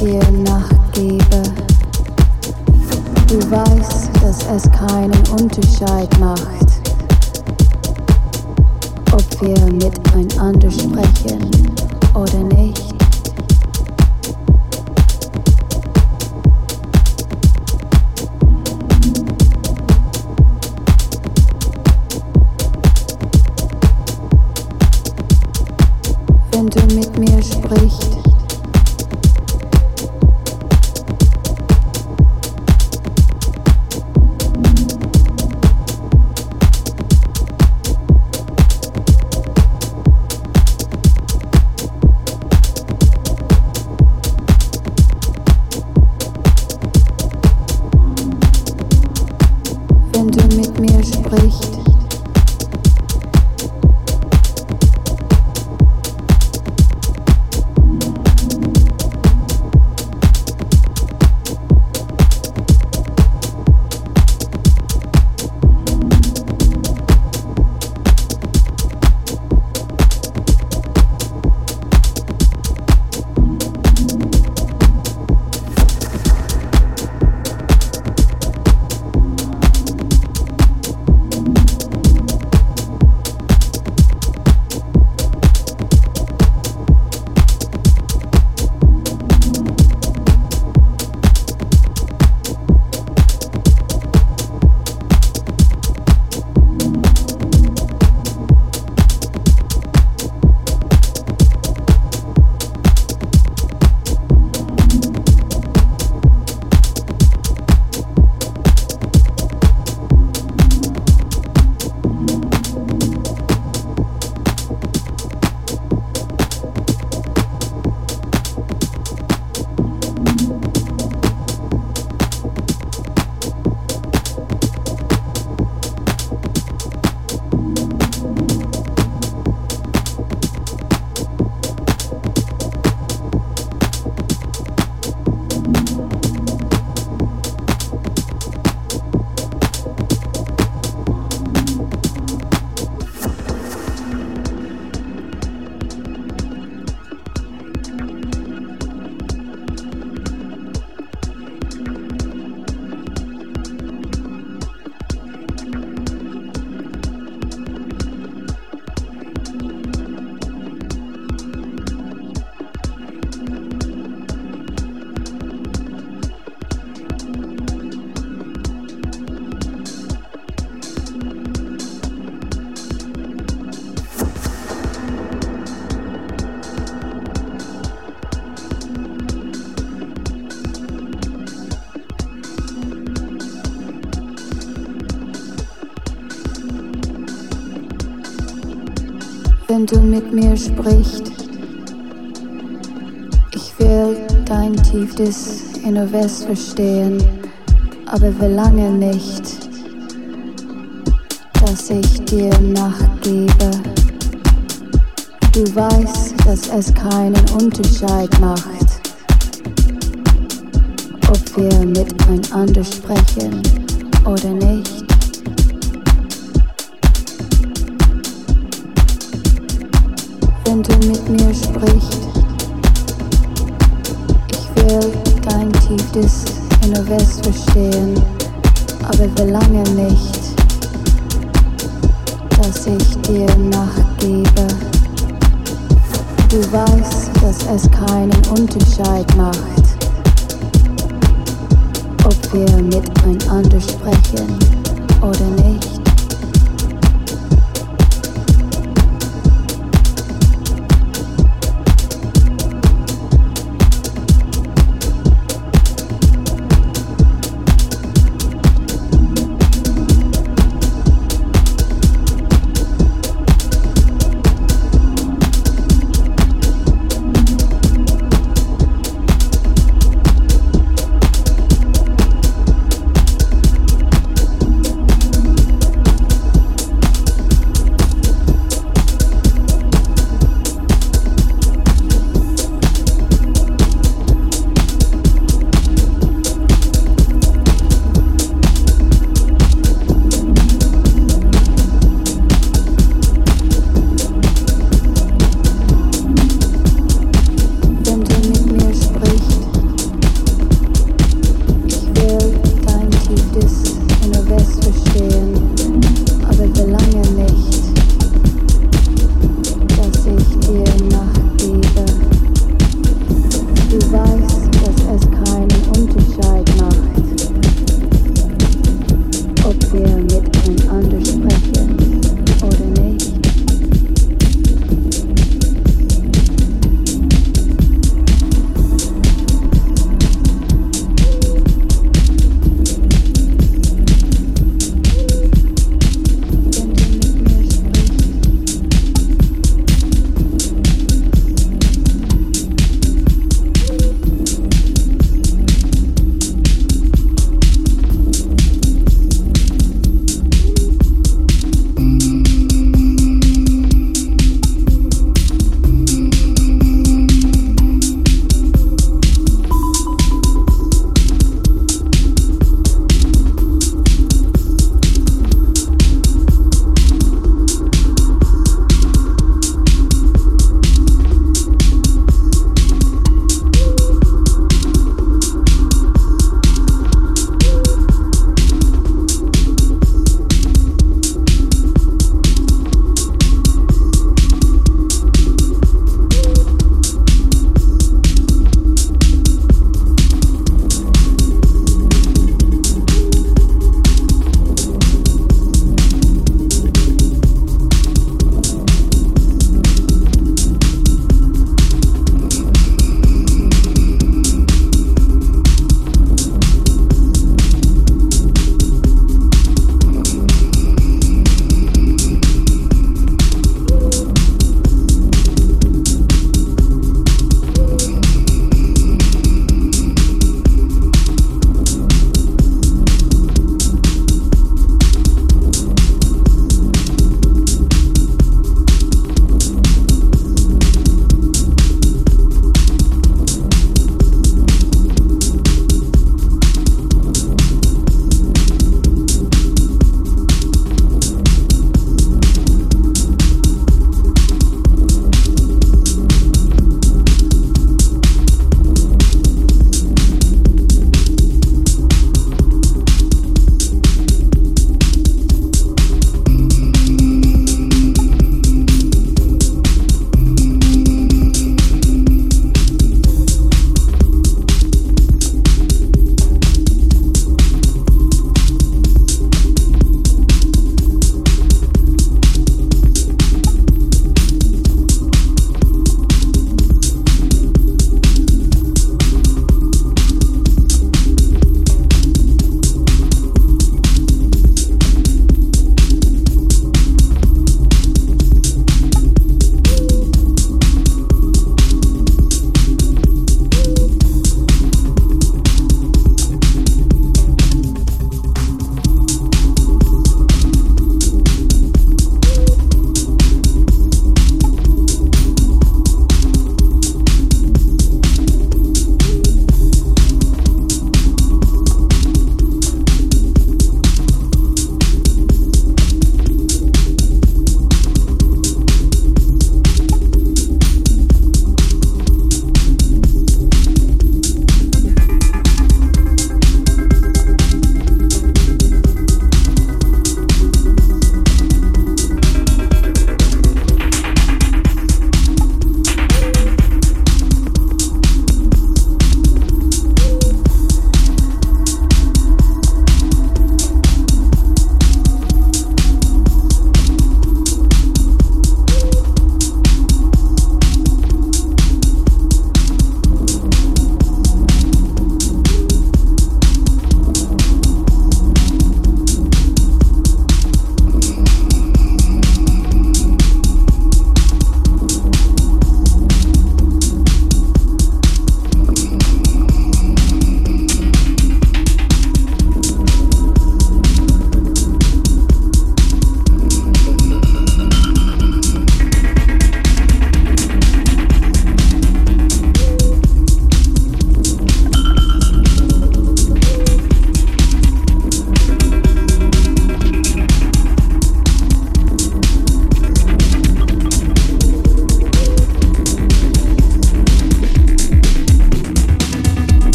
dir nachgebe. Du weißt, dass es keinen Unterschied macht, ob wir miteinander sprechen oder nicht. Du mit mir sprichst. Ich will dein tiefes Inneres verstehen, aber verlange nicht, dass ich dir nachgebe. Du weißt, dass es keinen Unterschied macht, ob wir miteinander sprechen oder nicht. Du mit mir sprichst. Ich will dein tiefes Inneres verstehen, aber verlange nicht, dass ich dir nachgebe. Du weißt, dass es keinen Unterschied macht, ob wir miteinander sprechen oder nicht.